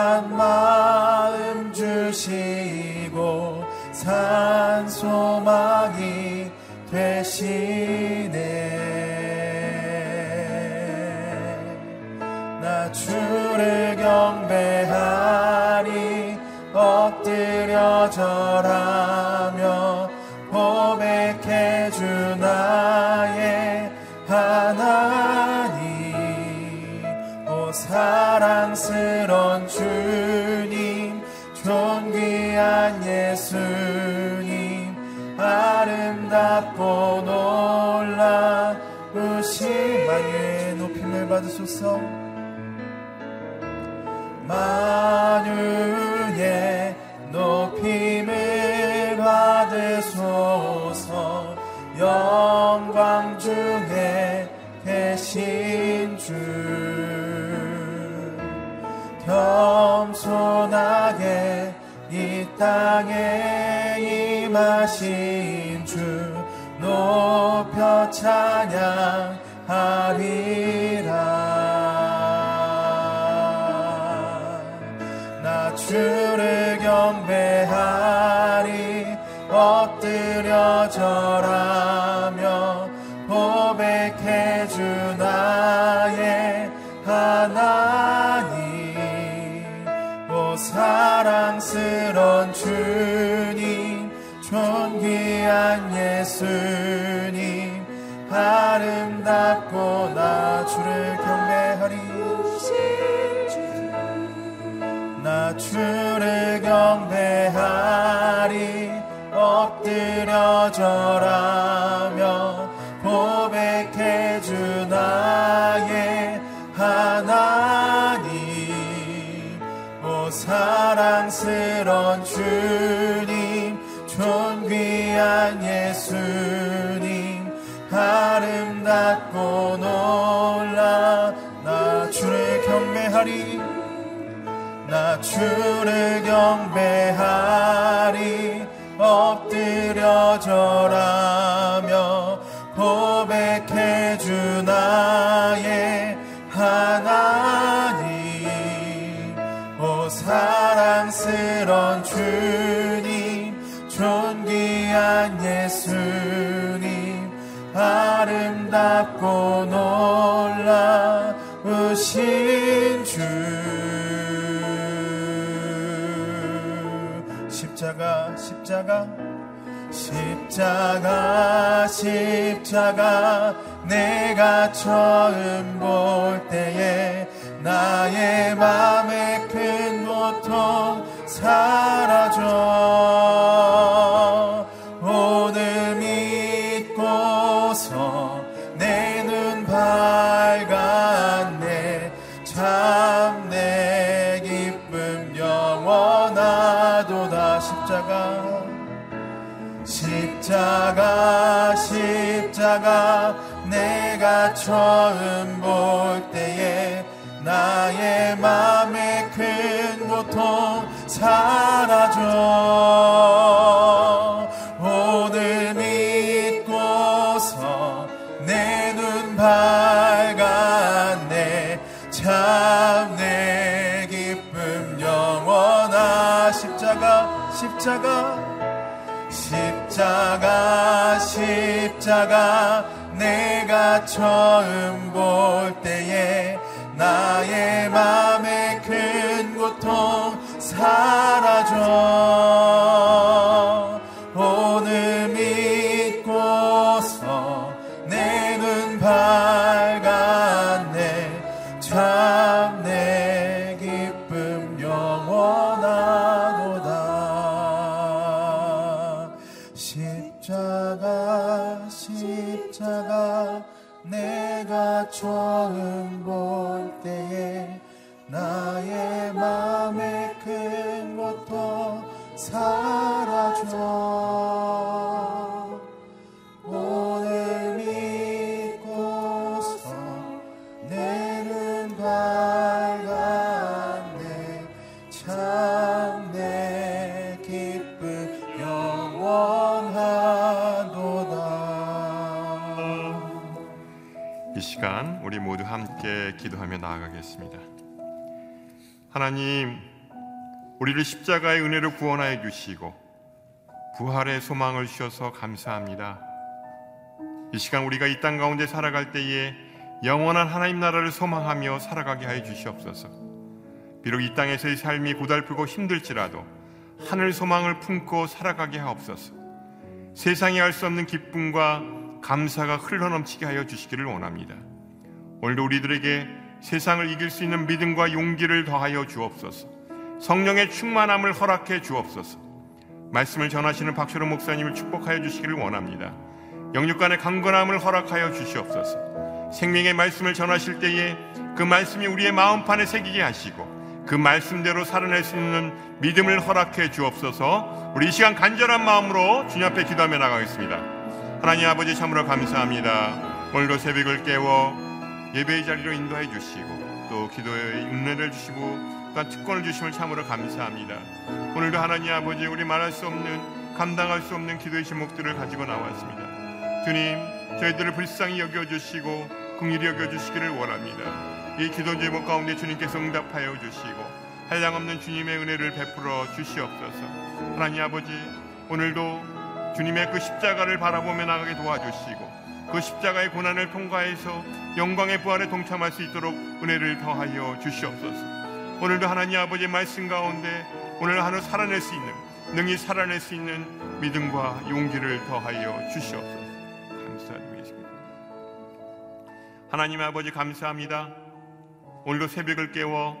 한 마음 주시고 산 소망이 되시네. 나 주를 경배하리 엎드려 절하 받으소서. 만유의 높임을 받으소서. 영광 중에 계신 주. 겸손하게 이 땅에 임하신 주. 높여 찬양하리 주를 경배하리 엎드려 절하 경배하리 엎드려 절하며 고백해 주 나의 하나님. 오 사랑스런 주님 존귀한 예수님 아름답고 놀 주를 경배하리 엎드려 절하 십자가 십자가 십자가 내가 처음 볼 때에 나의 맘에 큰 고통 사라져 십자가 내가 처음 십자가 내가 처음 볼 우리 모두 함께 기도하며 나아가겠습니다. 하나님, 우리를 십자가의 은혜로 구원하여 주시고 부활의 소망을 주셔서 감사합니다. 이 시간 우리가 이 땅 가운데 살아갈 때에 영원한 하나님 나라를 소망하며 살아가게 하여 주시옵소서. 비록 이 땅에서의 삶이 고달프고 힘들지라도 하늘 소망을 품고 살아가게 하옵소서. 세상에 알수 없는 기쁨과 감사가 흘러넘치게 하여 주시기를 원합니다. 오늘도 우리들에게 세상을 이길 수 있는 믿음과 용기를 더하여 주옵소서. 성령의 충만함을 허락해 주옵소서. 말씀을 전하시는 박철호 목사님을 축복하여 주시기를 원합니다. 영육간의 강건함을 허락하여 주시옵소서. 생명의 말씀을 전하실 때에 그 말씀이 우리의 마음판에 새기게 하시고 그 말씀대로 살아낼 수 있는 믿음을 허락해 주옵소서. 우리 이 시간 간절한 마음으로 주님 앞에 기도하며 나가겠습니다. 하나님 아버지 참으로 감사합니다. 오늘도 새벽을 깨워 예배의 자리로 인도해 주시고 또 기도의 은혜를 주시고 또한 특권을 주심을 참으로 감사합니다. 오늘도 하나님 아버지 우리 말할 수 없는 감당할 수 없는 기도의 제목들을 가지고 나왔습니다. 주님 저희들을 불쌍히 여겨 주시고 긍휼히 여겨 주시기를 원합니다. 이 기도 제목 가운데 주님께서 응답하여 주시고 한량없는 주님의 은혜를 베풀어 주시옵소서. 하나님 아버지 오늘도 주님의 그 십자가를 바라보며 나가게 도와주시고 그 십자가의 고난을 통과해서 영광의 부활에 동참할 수 있도록 은혜를 더하여 주시옵소서. 오늘도 하나님 아버지의 말씀 가운데 오늘 하루 살아낼 수 있는 능히 살아낼 수 있는 믿음과 용기를 더하여 주시옵소서. 감사드리겠습니다. 하나님 아버지 감사합니다. 오늘도 새벽을 깨워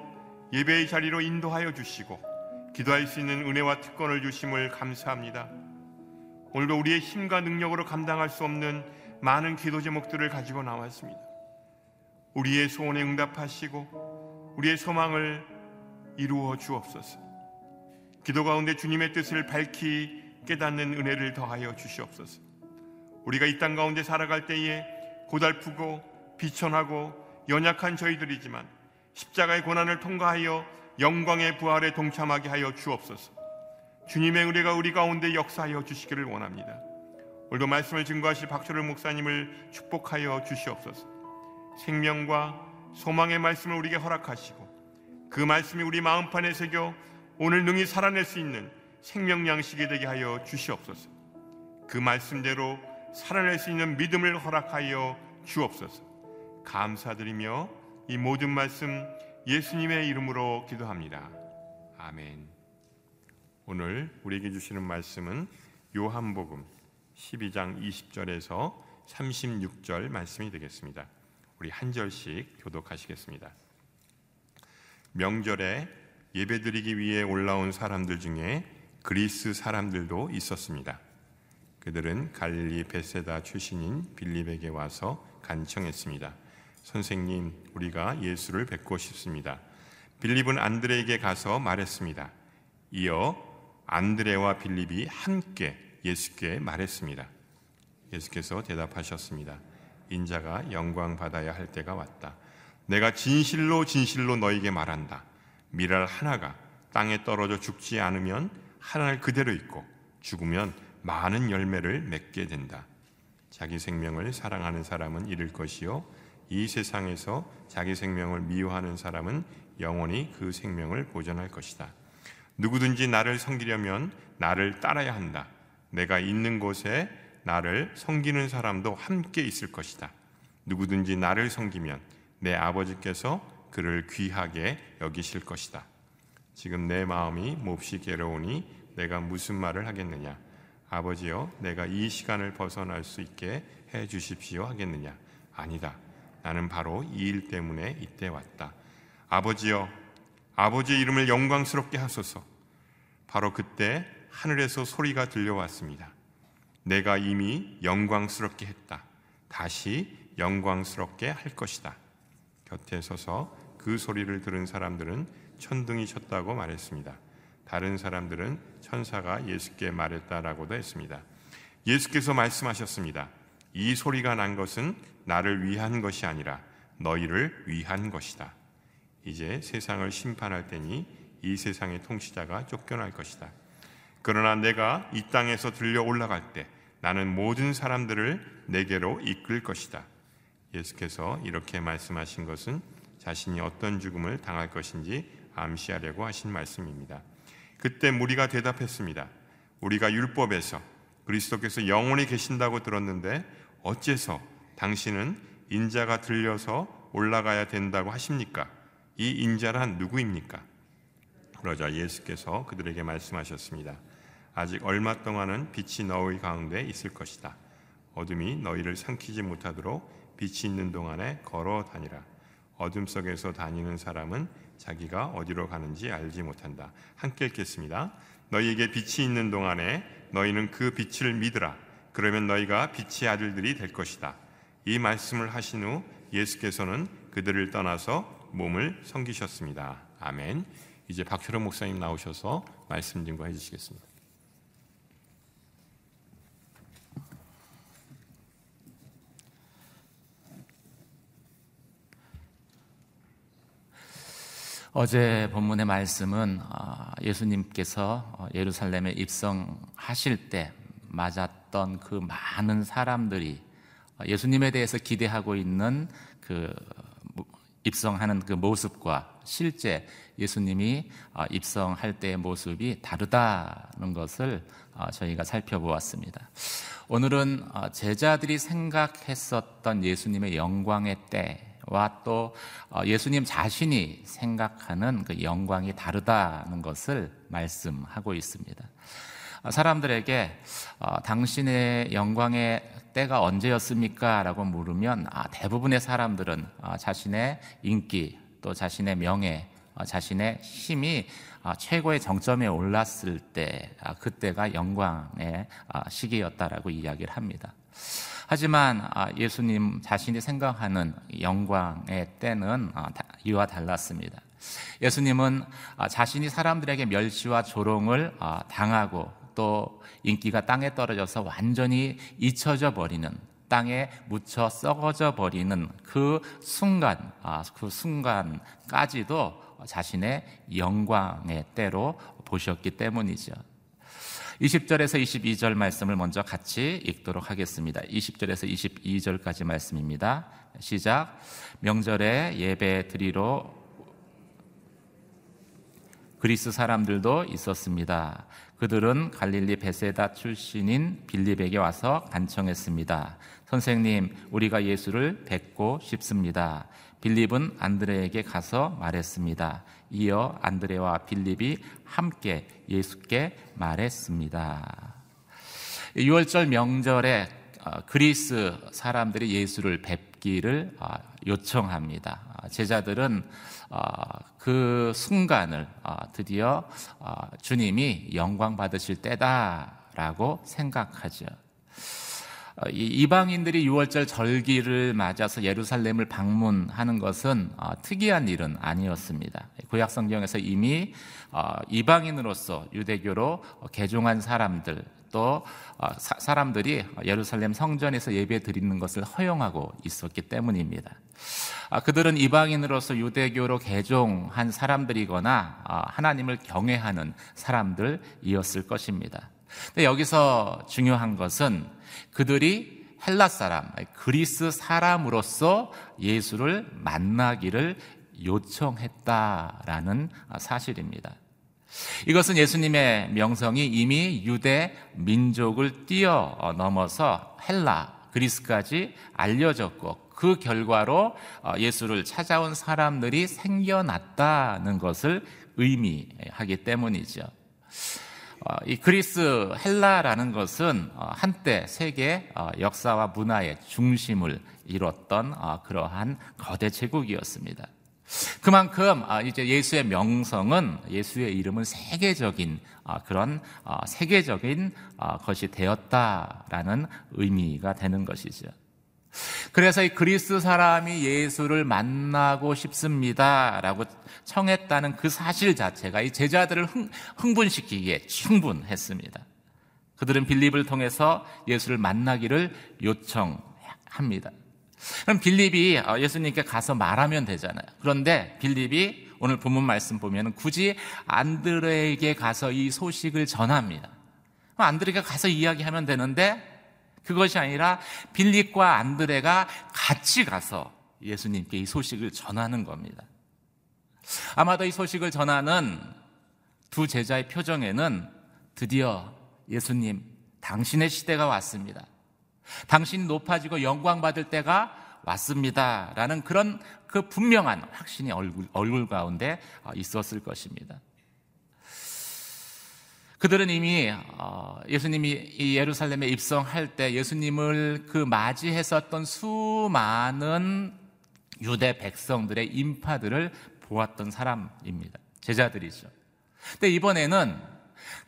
예배의 자리로 인도하여 주시고 기도할 수 있는 은혜와 특권을 주심을 감사합니다. 오늘도 우리의 힘과 능력으로 감당할 수 없는 많은 기도 제목들을 가지고 나왔습니다. 우리의 소원에 응답하시고 우리의 소망을 이루어 주옵소서. 기도 가운데 주님의 뜻을 밝히 깨닫는 은혜를 더하여 주시옵소서. 우리가 이 땅 가운데 살아갈 때에 고달프고 비천하고 연약한 저희들이지만 십자가의 고난을 통과하여 영광의 부활에 동참하게 하여 주옵소서. 주님의 은혜가 우리 가운데 역사하여 주시기를 원합니다. 오늘도 말씀을 증거하실 박철을 목사님을 축복하여 주시옵소서. 생명과 소망의 말씀을 우리에게 허락하시고 그 말씀이 우리 마음판에 새겨 오늘 능히 살아낼 수 있는 생명 양식이 되게 하여 주시옵소서. 그 말씀대로 살아낼 수 있는 믿음을 허락하여 주옵소서. 감사드리며 이 모든 말씀 예수님의 이름으로 기도합니다. 아멘. 오늘 우리에게 주시는 말씀은 요한복음 12장 20절에서 36절 말씀이 되겠습니다. 우리 한 절씩 교독하시겠습니다. 명절에 예배드리기 위해 올라온 사람들 중에 그리스 사람들도 있었습니다. 그들은 갈릴리 베세다 출신인 빌립에게 와서 간청했습니다. 선생님, 우리가 예수를 뵙고 싶습니다. 빌립은 안드레에게 가서 말했습니다. 이어 안드레와 빌립이 함께 예수께 말했습니다. 예수께서 대답하셨습니다. 인자가 영광 받아야 할 때가 왔다. 내가 진실로 진실로 너에게 말한다. 미랄 하나가 땅에 떨어져 죽지 않으면 하늘 그대로 있고 죽으면 많은 열매를 맺게 된다. 자기 생명을 사랑하는 사람은 잃을 것이요 이 세상에서 자기 생명을 미워하는 사람은 영원히 그 생명을 보존할 것이다. 누구든지 나를 섬기려면 나를 따라야 한다. 내가 있는 곳에 나를 섬기는 사람도 함께 있을 것이다. 누구든지 나를 섬기면 내 아버지께서 그를 귀하게 여기실 것이다. 지금 내 마음이 몹시 괴로우니 내가 무슨 말을 하겠느냐? 아버지여, 내가 이 시간을 벗어날 수 있게 해 주십시오 하겠느냐? 아니다. 나는 바로 이 일 때문에 이때 왔다. 아버지여, 아버지의 이름을 영광스럽게 하소서. 바로 그때 하늘에서 소리가 들려왔습니다. 내가 이미 영광스럽게 했다. 다시 영광스럽게 할 것이다. 곁에 서서 그 소리를 들은 사람들은 천둥이 쳤다고 말했습니다. 다른 사람들은 천사가 예수께 말했다라고도 했습니다. 예수께서 말씀하셨습니다. 이 소리가 난 것은 나를 위한 것이 아니라 너희를 위한 것이다. 이제 세상을 심판할 때니 이 세상의 통치자가 쫓겨날 것이다. 그러나 내가 이 땅에서 들려 올라갈 때 나는 모든 사람들을 내게로 이끌 것이다. 예수께서 이렇게 말씀하신 것은 자신이 어떤 죽음을 당할 것인지 암시하려고 하신 말씀입니다. 그때 무리가 대답했습니다. 우리가 율법에서 그리스도께서 영원히 계신다고 들었는데 어째서 당신은 인자가 들려서 올라가야 된다고 하십니까? 이 인자란 누구입니까? 그러자 예수께서 그들에게 말씀하셨습니다. 아직 얼마 동안은 빛이 너희 가운데 있을 것이다. 어둠이 너희를 삼키지 못하도록 빛이 있는 동안에 걸어 다니라. 어둠 속에서 다니는 사람은 자기가 어디로 가는지 알지 못한다. 함께 읽겠습니다. 너희에게 빛이 있는 동안에 너희는 그 빛을 믿으라. 그러면 너희가 빛의 아들들이 될 것이다. 이 말씀을 하신 후 예수께서는 그들을 떠나서 몸을 섬기셨습니다. 아멘. 이제 박효령 목사님 나오셔서 말씀 증거해 주시겠습니다. 어제 본문의 말씀은 아, 예수님께서 어, 예루살렘에 입성하실 때 맞았던 그 많은 사람들이 어, 예수님에 대해서 기대하고 있는 그 입성하는 그 모습과 실제 예수님이 어, 입성할 때의 모습이 다르다는 것을 저희가 살펴보았습니다. 오늘은 제자들이 생각했었던 예수님의 영광의 때 와또 어, 예수님 자신이 생각하는 그 영광이 다르다는 것을 말씀하고 있습니다. 어, 사람들에게 어, 당신의 영광의 때가 언제였습니까? 라고 물으면 아, 대부분의 사람들은 자신의 인기 또 자신의 명예 자신의 힘이 최고의 정점에 올랐을 때 그때가 영광의 시기였다라고 이야기를 합니다. 하지만 아, 예수님 자신이 생각하는 영광의 때는 아, 이와 달랐습니다. 예수님은 아, 자신이 사람들에게 멸시와 조롱을 당하고 또 인기가 땅에 떨어져서 완전히 잊혀져 버리는 땅에 묻혀 썩어져 버리는 그 순간, 그 순간까지도 자신의 영광의 때로 보셨기 때문이죠. 20절에서 22절 말씀을 먼저 같이 읽도록 하겠습니다. 20절에서 22절까지 말씀입니다. 시작. 명절에 예배 드리러 그리스 사람들도 있었습니다. 그들은 갈릴리 베세다 출신인 빌립에게 와서 간청했습니다. 선생님, 우리가 예수를 뵙고 싶습니다. 빌립은 안드레에게 가서 말했습니다. 이어 안드레와 빌립이 함께 예수께 말했습니다. 6월절 명절에 어, 그리스 사람들이 예수를 뵙기를 어, 요청합니다. 어, 제자들은 그 순간을 드디어 주님이 영광 받으실 때다라고 생각하죠. 어, 이방인들이 6월절 절기를 맞아서 예루살렘을 방문하는 것은 어, 특이한 일은 아니었습니다. 구약 성경에서 이미 어, 이방인으로서 유대교로 개종한 사람들 또 사람들이 예루살렘 성전에서 예배 드리는 것을 허용하고 있었기 때문입니다. 아, 그들은 이방인으로서 유대교로 개종한 사람들이거나 하나님을 경외하는 사람들이었을 것입니다. 근데 여기서 중요한 것은 그들이 헬라 사람, 그리스 사람으로서 예수를 만나기를 요청했다라는 사실입니다. 이것은 예수님의 명성이 이미 유대 민족을 뛰어넘어서 헬라, 그리스까지 알려졌고 그 결과로 예수를 찾아온 사람들이 생겨났다는 것을 의미하기 때문이죠. 어, 이 그리스 헬라라는 것은 어, 한때 세계 어, 역사와 문화의 중심을 이뤘던 그러한 거대 제국이었습니다. 그만큼 아, 이제 예수의 명성은 예수의 이름은 세계적인 아, 그런 아, 세계적인 것이 되었다라는 의미가 되는 것이죠. 그래서 이 그리스 사람이 예수를 만나고 싶습니다 라고 청했다는 그 사실 자체가 이 제자들을 흥, 흥분시키기에 충분했습니다. 그들은 빌립을 통해서 예수를 만나기를 요청합니다. 그럼 빌립이 어, 예수님께 가서 말하면 되잖아요. 그런데 빌립이 오늘 본문 말씀 보면 굳이 안드레에게 가서 이 소식을 전합니다. 안드레가 가서 이야기하면 되는데 그것이 아니라 빌립과 안드레가 같이 가서 예수님께 이 소식을 전하는 겁니다. 아마도 이 소식을 전하는 두 제자의 표정에는 드디어 예수님, 당신의 시대가 왔습니다. 당신이 높아지고 영광 받을 때가 왔습니다. 라는 그런 그 분명한 확신이 얼굴, 얼굴 가운데 어, 있었을 것입니다. 그들은 이미 어, 예수님이 예루살렘에 입성할 때 예수님을 그 맞이했었던 수많은 유대 백성들의 인파들을 보았던 사람입니다. 제자들이죠. 근데 이번에는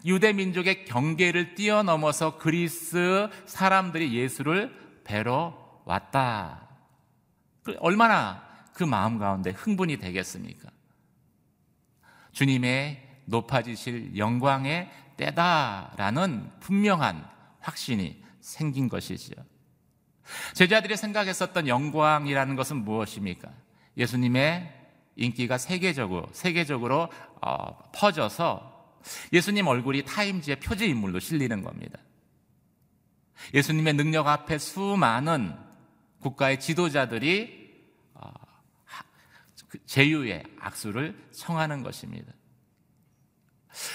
유대 민족의 경계를 뛰어넘어서 그리스 사람들이 예수를 뵈러 왔다. 그 얼마나 그 마음 가운데 흥분이 되겠습니까? 주님의 높아지실 영광의 때다라는 분명한 확신이 생긴 것이지요. 제자들이 생각했었던 영광이라는 것은 무엇입니까? 예수님의 인기가 세계적으로 세계적으로 어, 퍼져서 예수님 얼굴이 타임지의 표지 인물로 실리는 겁니다. 예수님의 능력 앞에 수많은 국가의 지도자들이 어, 그 제유의 악수를 청하는 것입니다.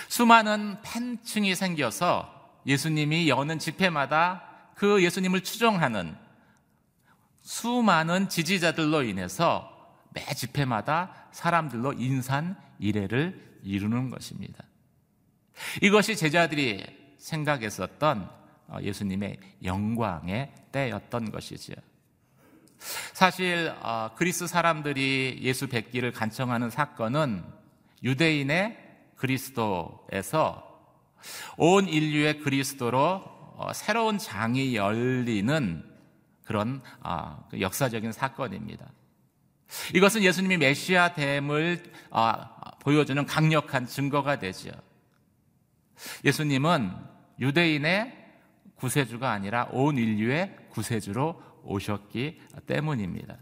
수많은 팬층이 생겨서 예수님이 여는 집회마다 그 예수님을 추종하는 수많은 지지자들로 인해서 매 집회마다 사람들로 인산 이례를 이루는 것입니다. 이것이 제자들이 생각했었던 어, 예수님의 영광의 때였던 것이지요. 사실 어, 그리스 사람들이 예수 뵙기를 간청하는 사건은 유대인의 그리스도에서 온 인류의 그리스도로 어, 새로운 장이 열리는 그런 그 역사적인 사건입니다. 이것은 예수님이 메시아 됨을 보여주는 강력한 증거가 되죠. 예수님은 유대인의 구세주가 아니라 온 인류의 구세주로 오셨기 때문입니다.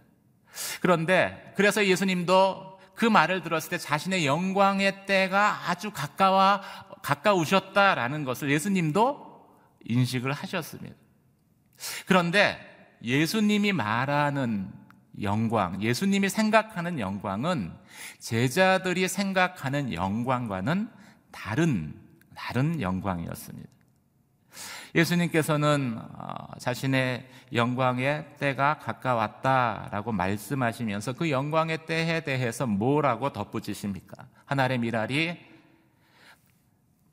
그런데 그래서 예수님도 그 말을 들었을 때 자신의 영광의 때가 아주 가까워 가까우셨다라는 것을 예수님도 인식을 하셨습니다. 그런데 예수님이 말하는 영광, 예수님이 생각하는 영광은 제자들이 생각하는 영광과는 다른 다른 영광이었습니다. 예수님께서는 어, 자신의 영광의 때가 가까웠다라고 말씀하시면서 그 영광의 때에 대해서 뭐라고 덧붙이십니까? 하늘의 미랄이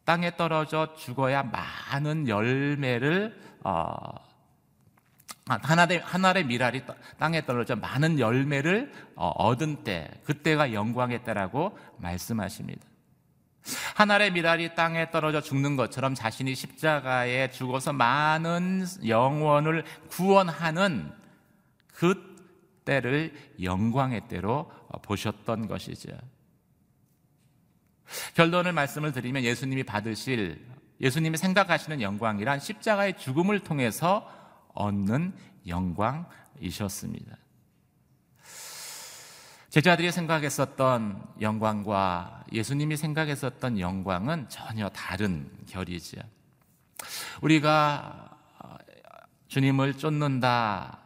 땅에 떨어져 죽어야 많은 열매를 어, 아, 하나의, 하나의 미랄이 땅에 떨어져 많은 열매를 어, 얻은 때, 그때가 영광의 때라고 말씀하십니다. 하늘의 미랄이 땅에 떨어져 죽는 것처럼 자신이 십자가에 죽어서 많은 영혼을 구원하는 그 때를 영광의 때로 보셨던 것이죠. 결론을 말씀을 드리면 예수님이 받으실 예수님이 생각하시는 영광이란 십자가의 죽음을 통해서 얻는 영광이셨습니다. 제자들이 생각했었던 영광과 예수님이 생각했었던 영광은 전혀 다른 결이지요. 우리가 주님을 쫓는다라고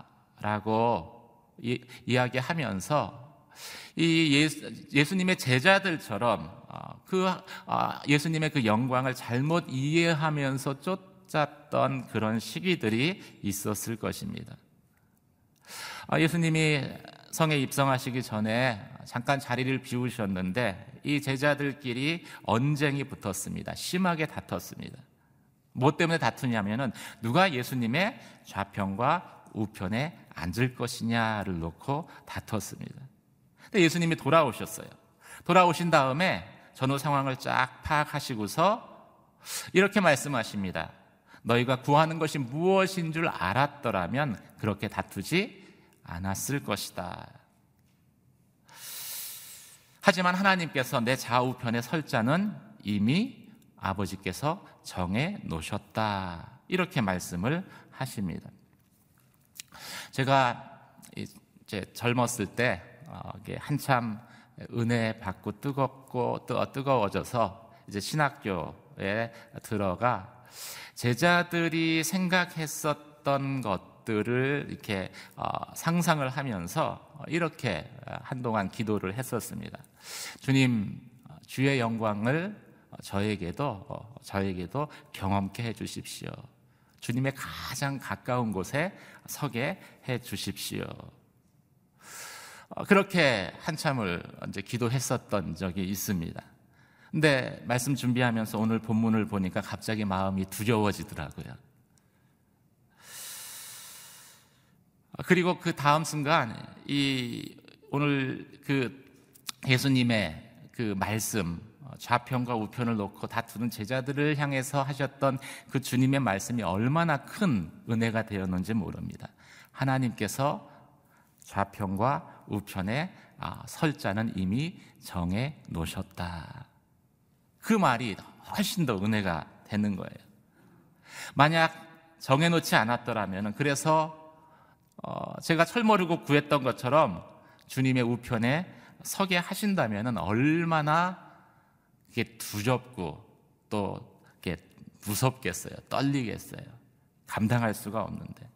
이, 이야기하면서 이 예수, 예수님의 제자들처럼 어, 그 어, 예수님의 그 영광을 잘못 이해하면서 쫓았던 그런 시기들이 있었을 것입니다. 아, 예수님이 성에 입성하시기 전에 잠깐 자리를 비우셨는데 이 제자들끼리 언쟁이 붙었습니다. 심하게 다퉜습니다. 뭐 때문에 다투냐면은 누가 예수님의 좌편과 우편에 앉을 것이냐를 놓고 다퉜습니다. 근데 예수님이 돌아오셨어요. 돌아오신 다음에 전후 상황을 쫙 파악하시고서 이렇게 말씀하십니다. 너희가 구하는 것이 무엇인 줄 알았더라면 그렇게 다투지 않았을 것이다. 하지만 하나님께서 내 좌우편에 설 자는 이미 아버지께서 정해 놓으셨다. 이렇게 말씀을 하십니다. 제가 이제 젊었을 때 어, 한참 은혜 받고 뜨겁고 뜨거워져서 이제 신학교에 들어가 제자들이 생각했었던 것 들을 이렇게 어, 상상을 하면서 이렇게 한동안 기도를 했었습니다. 주님, 주의 영광을 저에게도 어, 저에게도 경험케 해 주십시오. 주님의 가장 가까운 곳에 서게 해 주십시오. 어, 그렇게 한참을 이제 기도했었던 적이 있습니다. 근데 말씀 준비하면서 오늘 본문을 보니까 갑자기 마음이 두려워지더라고요. 그리고 그 다음 순간 이 오늘 그 예수님의 그 말씀 어, 좌편과 우편을 놓고 다투는 제자들을 향해서 하셨던 그 주님의 말씀이 얼마나 큰 은혜가 되었는지 모릅니다. 하나님께서 좌편과 우편에 아, 설자는 이미 정해 놓으셨다. 그 말이 훨씬 더 은혜가 되는 거예요. 만약 정해 놓지 않았더라면 그래서 어, 제가 철모르고 구했던 것처럼 주님의 우편에 서게 하신다면 얼마나 이게 두렵고 또 이게 무섭겠어요. 떨리겠어요. 감당할 수가 없는데.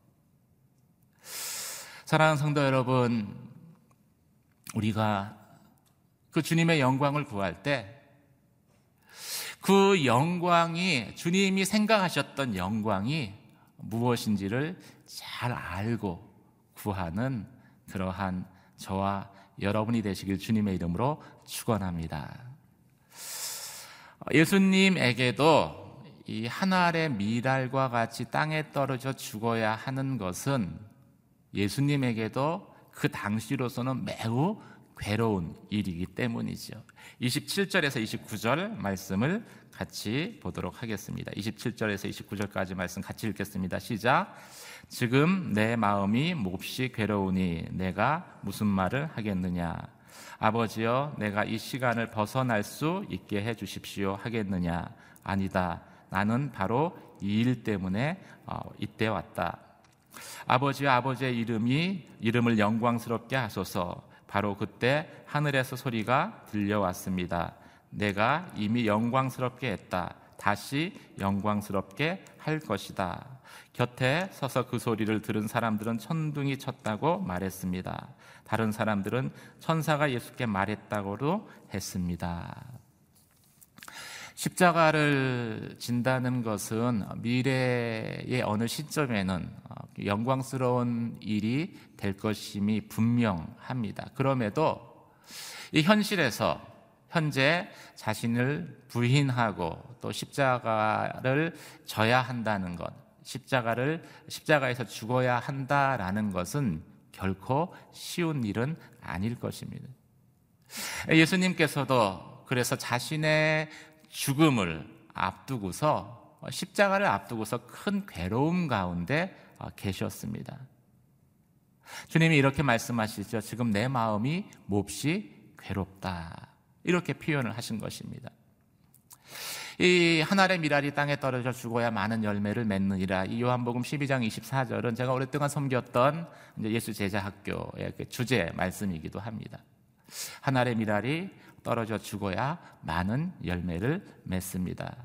사랑하는 성도 여러분, 우리가 그 주님의 영광을 구할 때 그 영광이 주님이 생각하셨던 영광이 무엇인지를 잘 알고 구하는 그러한 저와 여러분이 되시길 주님의 이름으로 축원합니다. 예수님에게도 이 하늘의 미랄과 같이 땅에 떨어져 죽어야 하는 것은 예수님에게도 그 당시로서는 매우 괴로운 일이기 때문이죠. 27절에서 29절 말씀을 같이 보도록 하겠습니다. 27절에서 29절까지 말씀 같이 읽겠습니다. 시작. 지금 내 마음이 몹시 괴로우니 내가 무슨 말을 하겠느냐? 아버지여, 내가 이 시간을 벗어날 수 있게 해 주십시오 하겠느냐? 아니다. 나는 바로 이 일 때문에 어, 이때 왔다. 아버지와 아버지의 이름이 이름을 영광스럽게 하소서. 바로 그때 하늘에서 소리가 들려왔습니다. 내가 이미 영광스럽게 했다. 다시 영광스럽게 할 것이다. 곁에 서서 그 소리를 들은 사람들은 천둥이 쳤다고 말했습니다. 다른 사람들은 천사가 예수께 말했다고도 했습니다. 십자가를 진다는 것은 미래의 어느 시점에는 영광스러운 일이 될 것임이 분명합니다. 그럼에도 이 현실에서 현재 자신을 부인하고 또 십자가를 져야 한다는 것, 십자가를 십자가에서 죽어야 한다라는 것은 결코 쉬운 일은 아닐 것입니다. 예수님께서도 그래서 자신의 죽음을 앞두고서 십자가를 앞두고서 큰 괴로움 가운데 계셨습니다. 주님이 이렇게 말씀하시죠. 지금 내 마음이 몹시 괴롭다. 이렇게 표현을 하신 것입니다. 이 하늘의 미랄이 땅에 떨어져 죽어야 많은 열매를 맺느니라. 이 요한복음 12장 24절은 제가 오랫동안 섬겼던 예수 제자 학교의 그 주제 말씀이기도 합니다. 하늘의 미랄이 떨어져 죽어야 많은 열매를 맺습니다.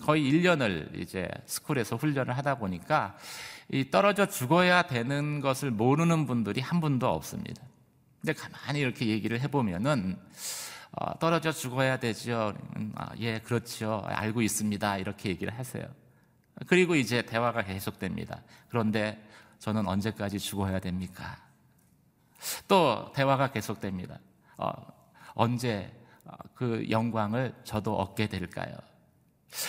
거의 1년을 이제 스쿨에서 훈련을 하다 보니까 이 떨어져 죽어야 되는 것을 모르는 분들이 한 분도 없습니다. 근데 가만히 이렇게 얘기를 해보면은 어, 떨어져 죽어야. 음, 아, 예, 그렇죠. 알고 있습니다. 이렇게 얘기를 하세요. 그리고 이제 대화가 계속됩니다. 그런데 저는 언제까지 죽어야 됩니까? 또 대화가 계속됩니다. 어, 언제 어, 그 영광을 저도 얻게 될까요?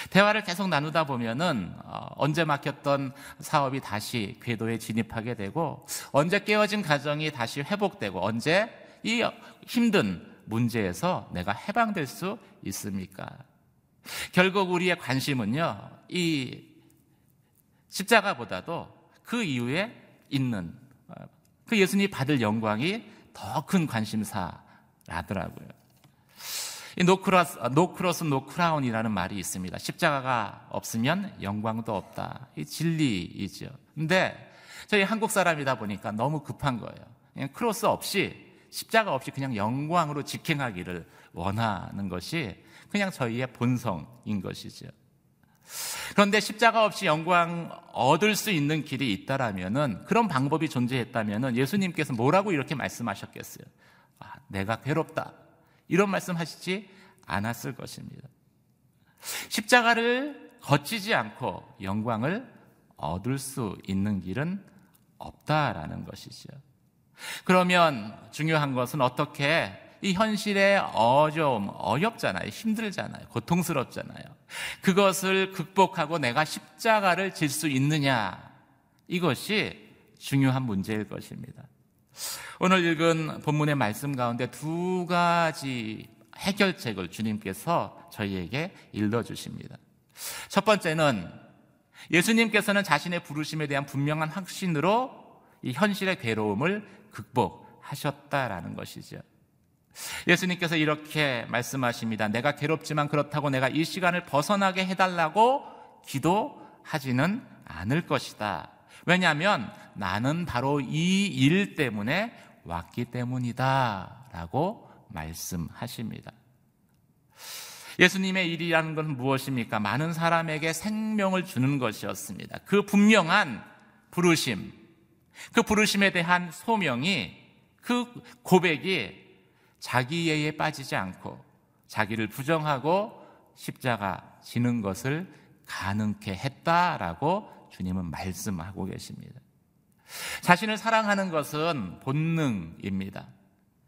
대화를 계속 나누다 보면은 어, 언제 막혔던 사업이 다시 궤도에 진입하게 되고 언제 깨어진 가정이 다시 회복되고 언제 이 힘든 문제에서 내가 해방될 수 있습니까? 결국 우리의 관심은요, 이 십자가보다도 그 이후에 있는 어, 그 예수님이 받을 영광이 더 큰 관심사 라더라고요. 이 노크로스, 노크로스 노크라운이라는 말이 있습니다. 십자가가 없으면 영광도 없다. 이 진리이죠. 근데 저희 한국 사람이다 보니까 너무 급한 거예요. 크로스 없이 십자가 없이 그냥 영광으로 직행하기를 원하는 것이 그냥 저희의 본성인 것이죠. 그런데 십자가 없이 영광 얻을 수 있는 길이 있다라면은 그런 방법이 존재했다면은 예수님께서 뭐라고 이렇게 말씀하셨겠어요? 아, 내가 괴롭다. 이런 말씀 하시지 않았을 것입니다. 십자가를 거치지 않고 영광을 얻을 수 있는 길은 없다라는 것이죠. 그러면 중요한 것은 어떻게 이 현실에 어좀 어렵잖아요. 힘들잖아요. 고통스럽잖아요. 그것을 극복하고 내가 십자가를 질 수 있느냐. 이것이 중요한 문제일 것입니다. 오늘 읽은 본문의 말씀 가운데 두 가지 해결책을 주님께서 저희에게 일러주십니다. 첫 번째는 예수님께서는 자신의 부르심에 대한 분명한 확신으로 이 현실의 괴로움을 극복하셨다라는 것이죠. 예수님께서 이렇게 말씀하십니다. 내가 괴롭지만 그렇다고 내가 이 시간을 벗어나게 해달라고 기도하지는 않을 것이다. 왜냐하면 나는 바로 이 일 때문에 왔기 때문이다. 라고 말씀하십니다. 예수님의 일이라는 것은 무엇입니까? 많은 사람에게 생명을 주는 것이었습니다. 그 분명한 부르심, 그 부르심에 대한 소명이 그 고백이 자기애에 빠지지 않고 자기를 부정하고 십자가 지는 것을 가능케 했다라고 주님은 말씀하고 계십니다. 자신을 사랑하는 것은 본능입니다.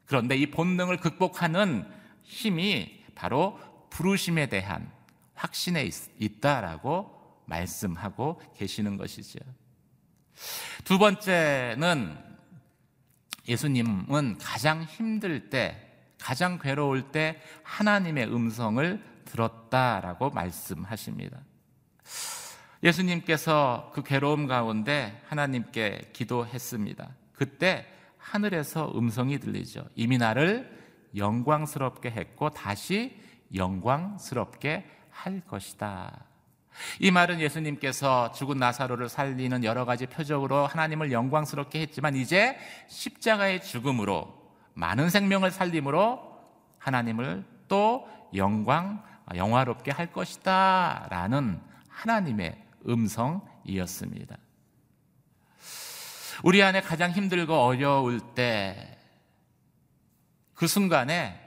그런데 이 본능을 극복하는 힘이 바로 부르심에 대한 확신에 있 다라고 말씀하고 계시는 것이죠. 두 번째는 예수님은 가장 힘들 때, 가장 괴로울 때 하나님의 음성을 들었다라고 말씀하십니다. 예수님께서 그 괴로움 가운데 하나님께 기도했습니다. 그때 하늘에서 음성이 들리죠. 이미 나를 영광스럽게 했고 다시 영광스럽게 할 것이다. 이 말은 예수님께서 죽은 나사로를 살리는 여러 가지 표적으로 하나님을 영광스럽게 했지만 이제 십자가의 죽음으로 많은 생명을 살림으로 하나님을 또 영광, 영화롭게 할 것이다. 라는 하나님의 음성이었습니다. 우리 안에 가장 힘들고 어려울 때 그 순간에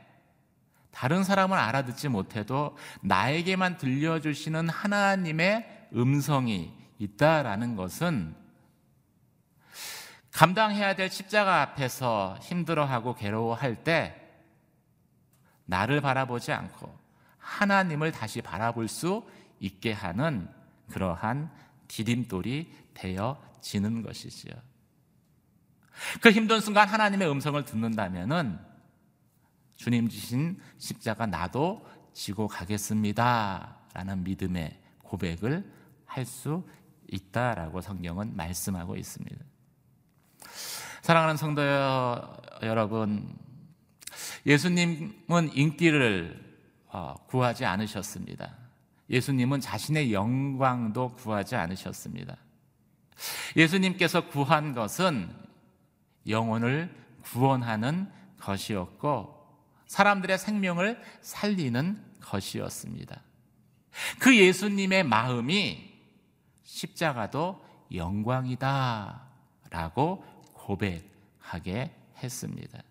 다른 사람은 알아듣지 못해도 나에게만 들려주시는 하나님의 음성이 있다라는 것은 감당해야 될 십자가 앞에서 힘들어하고 괴로워할 때 나를 바라보지 않고 하나님을 다시 바라볼 수 있게 하는 그러한 디딤돌이 되어지는 것이지요. 그 힘든 순간 하나님의 음성을 듣는다면은 주님 지신 십자가 나도 지고 가겠습니다. 라는 믿음의 고백을 할 수 있다라고 성경은 말씀하고 있습니다. 사랑하는 성도 여러분, 예수님은 인기를 어, 구하지 않으셨습니다. 예수님은 자신의 영광도 구하지 않으셨습니다. 예수님께서 구한 것은 영혼을 구원하는 것이었고 사람들의 생명을 살리는 것이었습니다. 그 예수님의 마음이 십자가도 영광이다 라고 고백하게 했습니다.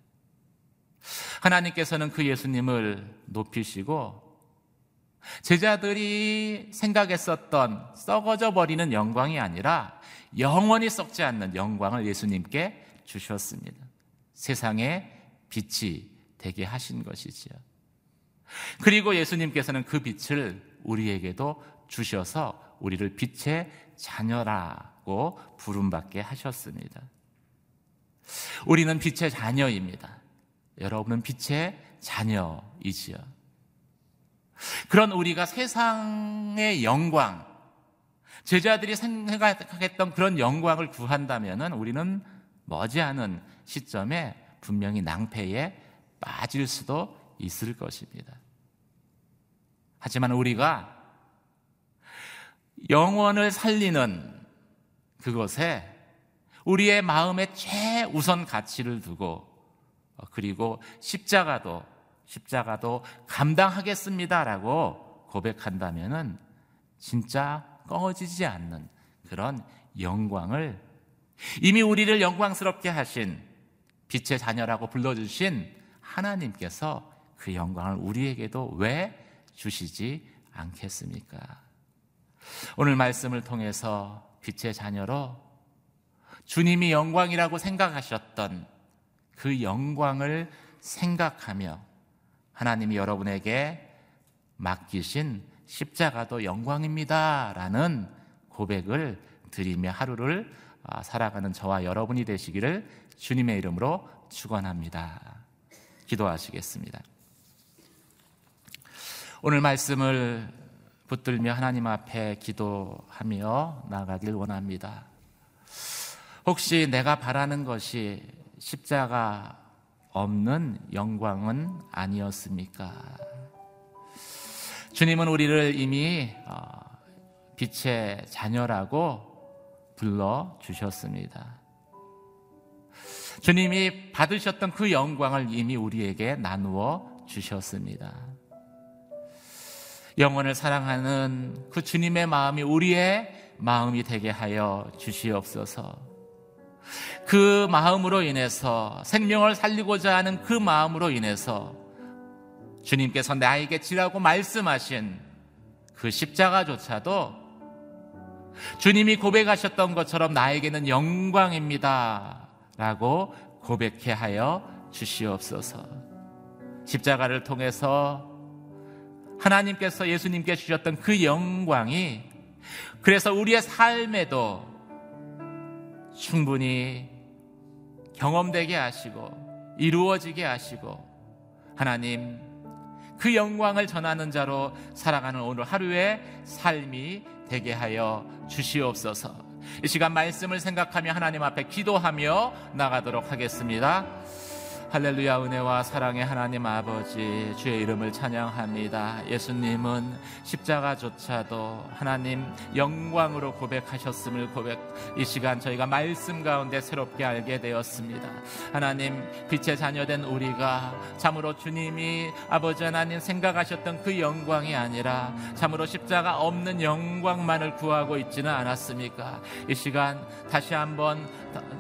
하나님께서는 그 예수님을 높이시고 제자들이 생각했었던 썩어져 버리는 영광이 아니라 영원히 썩지 않는 영광을 예수님께 주셨습니다. 세상의 빛이 되게 하신 것이지요. 그리고 예수님께서는 그 빛을 우리에게도 주셔서 우리를 빛의 자녀라고 부름받게 하셨습니다. 우리는 빛의 자녀입니다. 여러분은 빛의 자녀이지요. 그런 우리가 세상의 영광, 제자들이 생각했던 그런 영광을 구한다면 우리는 머지않은 시점에 분명히 낭패에 빠질 수도 있을 것입니다. 하지만 우리가 영원을 살리는 그것에 우리의 마음의 최우선 가치를 두고 어, 그리고 십자가도 십자가도 감당하겠습니다라고 고백한다면은 진짜 꺼지지 않는 그런 영광을 이미 우리를 영광스럽게 하신 빛의 자녀라고 불러주신 하나님께서 그 영광을 우리에게도 왜 주시지 않겠습니까? 오늘 말씀을 통해서 빛의 자녀로 주님이 영광이라고 생각하셨던 그 영광을 생각하며 하나님이 여러분에게 맡기신 십자가도 영광입니다. 라는 고백을 드리며 하루를 아, 살아가는 저와 여러분이 되시기를 주님의 이름으로 축원합니다. 기도하시겠습니다. 오늘 말씀을 붙들며 하나님 앞에 기도하며 나가길 원합니다. 혹시 내가 바라는 것이 십자가 없는 영광은 아니었습니까? 주님은 우리를 이미 어, 빛의 자녀라고 불러 주셨습니다. 주님이 받으셨던 그 영광을 이미 우리에게 나누어 주셨습니다. 영혼을 사랑하는 그 주님의 마음이 우리의 마음이 되게 하여 주시옵소서. 그 마음으로 인해서 생명을 살리고자 하는 그 마음으로 인해서 주님께서 나에게 지라고 말씀하신 그 십자가조차도 주님이 고백하셨던 것처럼 나에게는 영광입니다. 라고 고백해 하여 주시옵소서. 십자가를 통해서 하나님께서 예수님께 주셨던 그 영광이 그래서 우리의 삶에도 충분히 경험되게 하시고 이루어지게 하시고 하나님 그 영광을 전하는 자로 살아가는 오늘 하루의 삶이 되게 하여 주시옵소서. 이 시간 말씀을 생각하며 하나님 앞에 기도하며 나가도록 하겠습니다. 할렐루야 은혜와 사랑의 하나님 아버지 주의 이름을 찬양합니다. 예수님은 십자가조차도 하나님 영광으로 고백하셨음을 고백 이 시간 저희가 말씀 가운데 새롭게 알게 되었습니다. 하나님 빛의 자녀된 우리가 참으로 주님이 아버지 하나님 생각하셨던 그 영광이 아니라 참으로 십자가 없는 영광만을 구하고 있지는 않았습니까? 이 시간 다시 한번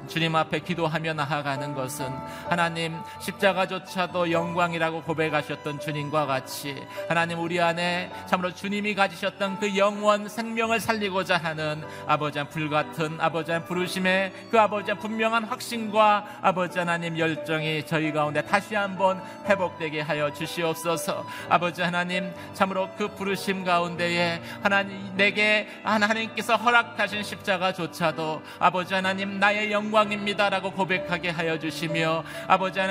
주님 앞에 기도하며 나아가는 것은 하나님 십자가조차도 영광이라고 고백하셨던 주님과 같이 하나님 우리 안에 참으로 주님이 가지셨던 그 영원 생명을 살리고자 하는 아버지 불같은 아버지 부르심의 그 아버지 분명한 확신과 아버지 하나님 열정이 저희 가운데 다시 한번 회복되게 하여 주시옵소서. 아버지 하나님 참으로 그 부르심 가운데에 하나님 내게 하나님께서 허락하신 십자가조차도 아버지 하나님 나의 영광입니다라고 고백하게 하여 주시며 아버지 하나님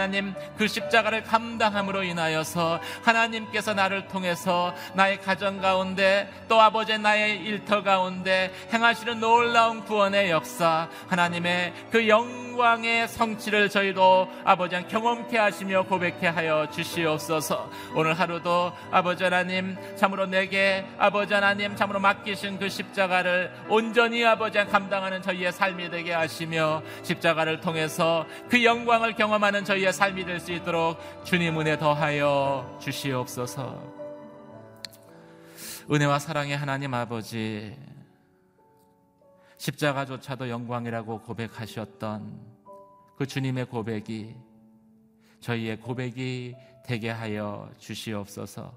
그 십자가를 감당함으로 인하여서 하나님께서 나를 통해서 나의 가정 가운데 또 아버지 나의 일터 가운데 행하시는 놀라운 구원의 역사 하나님의 그 영광의 성취를 저희도 아버지 경험케 하시며 고백케 하여 주시옵소서. 오늘 하루도 아버지 하나님 참으로 내게 아버지 하나님 참으로 맡기신 그 십자가를 온전히 아버지 감당하는 저희의 삶이 되게 하시며 십자가를 통해서 그 영광을 경험하는 저희의 삶이 될 수 있도록 주님 은혜 더하여 주시옵소서. 은혜와 사랑의 하나님 아버지 십자가조차도 영광이라고 고백하셨던 그 주님의 고백이 저희의 고백이 되게 하여 주시옵소서.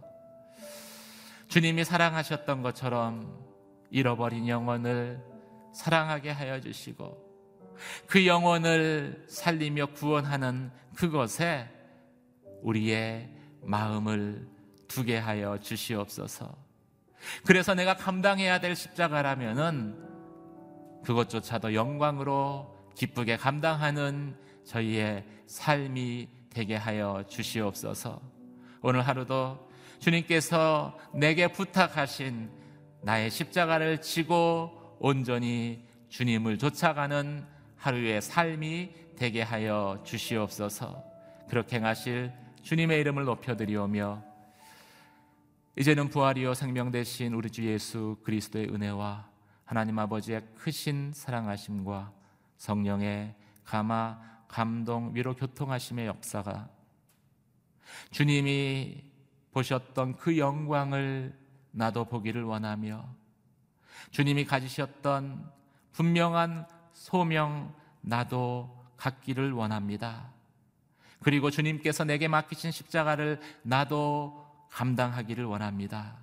주님이 사랑하셨던 것처럼 잃어버린 영혼을 사랑하게 하여 주시고 그 영혼을 살리며 구원하는 그것에 우리의 마음을 두게 하여 주시옵소서. 그래서 내가 감당해야 될 십자가라면은 그것조차도 영광으로 기쁘게 감당하는 저희의 삶이 되게 하여 주시옵소서. 오늘 하루도 주님께서 내게 부탁하신 나의 십자가를 지고 온전히 주님을 쫓아가는 하루의 삶이 되게 하여 주시옵소서. 그렇게 행하실 주님의 이름을 높여드리오며 이제는 부활이요 생명 되신 우리 주 예수 그리스도의 은혜와 하나님 아버지의 크신 사랑하심과 성령의 감화, 감동, 위로 교통하심의 역사가 주님이 보셨던 그 영광을 나도 보기를 원하며 주님이 가지셨던 분명한 소명 나도 갖기를 원합니다. 그리고 주님께서 내게 맡기신 십자가를 나도 감당하기를 원합니다.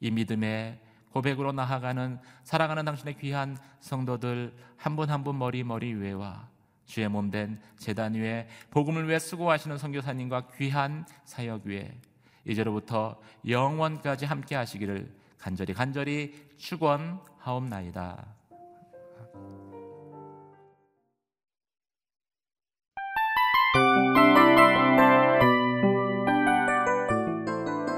이 믿음의 고백으로 나아가는 사랑하는 당신의 귀한 성도들 한 분 한 분 머리 머리 위에와 주의 몸 된 재단 위에 복음을 위해 수고하시는 선교사님과 귀한 사역 위에 이제로부터 영원까지 함께 하시기를 간절히 간절히 축원하옵나이다.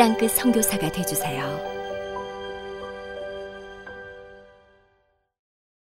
땅끝 선교사가 되주세요.